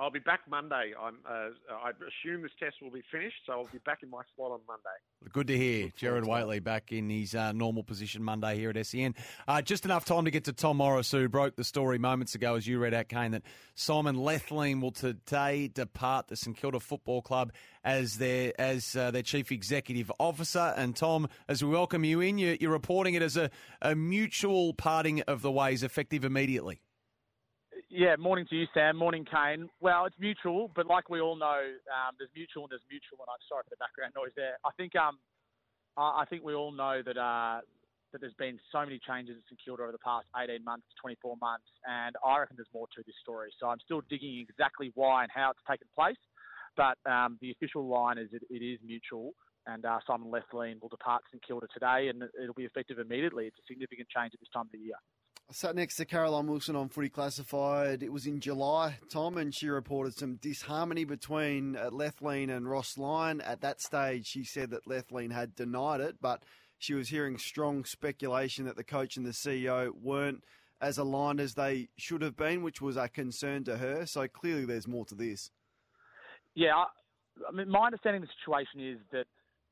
I'll be back Monday. I'm, uh, I assume this test will be finished, so I'll be back in my slot on Monday. Good to hear. Gerard Whateley back in his uh, normal position Monday here at SEN. Uh, just enough time to get to Tom Morris, who broke the story moments ago, as you read out, Kane, that Simon Lethlean will today depart the St Kilda Football Club as their as uh, their chief executive officer. And Tom, as we welcome you in, you're, you're reporting it as a, a mutual parting of the ways, effective immediately. Yeah, morning to you, Sam. Morning, Kane. Well, it's mutual, but like we all know, um, there's mutual and there's mutual. And I'm sorry for the background noise there. I think um, I think we all know that uh, that there's been so many changes in St Kilda over the past 18 months, 24 months, and I reckon there's more to this story. So I'm still digging exactly why and how it's taken place. But um, the official line is it, it is mutual, and uh, Simon Lethlean will depart St Kilda today, and it'll be effective immediately. It's a significant change at this time of the year. I sat next to Caroline Wilson on Footy Classified. It was in July, Tom, and she reported some disharmony between uh, Lethlean and Ross Lyon. At that stage, she said that Lethlean had denied it, but she was hearing strong speculation that the coach and the CEO weren't as aligned as they should have been, which was a concern to her. So clearly, there's more to this. Yeah, I mean, my understanding of the situation is that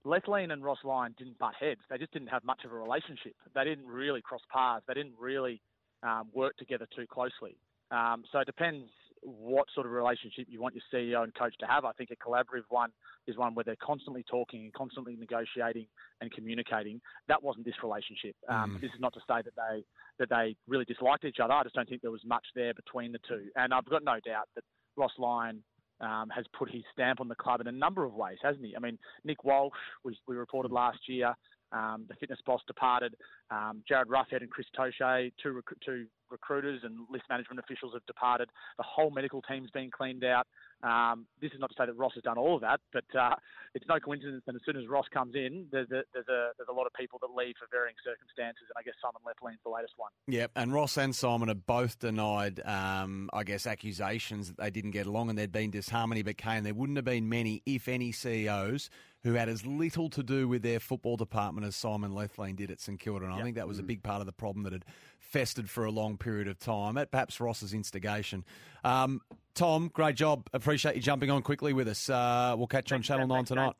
Lethlean and Ross Lyon didn't butt heads. They just didn't have much of a relationship. They didn't really cross paths. They didn't really um, work together too closely. Um, so it depends what sort of relationship you want your CEO and coach to have. I think a collaborative one is one where they're constantly talking and constantly negotiating and communicating. That wasn't this relationship. Um, mm. This is not to say that they that they really disliked each other. I just don't think there was much there between the two. And I've got no doubt that Ross Lyon um, has put his stamp on the club in a number of ways, hasn't he? I mean, Nick Walsh, we, we reported last year, um, the fitness boss departed. Um, Jarryd Roughead and Chris Toshay, two, two recruiters and list management officials have departed. The whole medical team's been cleaned out. Um, this is not to say that Ross has done all of that, but uh, it's no coincidence that as soon as Ross comes in, there's a, there's a there's a lot of people that leave for varying circumstances, and I guess Simon Lethlean's the latest one. Yep, and Ross and Simon have both denied, um, I guess, accusations that they didn't get along and there'd been disharmony. But Kane, there wouldn't have been many, if any, CEOs who had as little to do with their football department as Simon Lethlean did at St Kilda. And yep. I think that was a mm. big part of the problem that had festered for a long period of time at perhaps Ross's instigation. Um, Tom, great job. Appreciate you jumping on quickly with us. Uh, we'll catch you on Channel 9 tonight.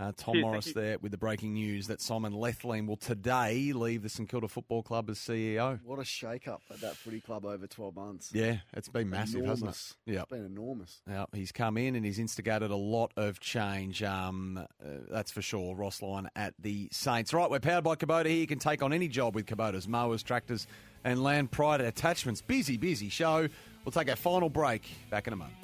Uh, Tom Cheers, Morris there with the breaking news that Simon Lethlean will today leave the St Kilda Football Club as CEO. What a shake-up at that footy club over 12 months. Yeah, it's been massive, enormous. hasn't it? Yeah, It's been enormous. Yeah, he's come in and he's instigated a lot of change, um, uh, that's for sure. Ross Lyon at the Saints. Right, we're powered by Kubota here. You can take on any job with Kubota's mowers, tractors and Land Pride attachments. Busy, busy show. We'll take our final break back in a moment.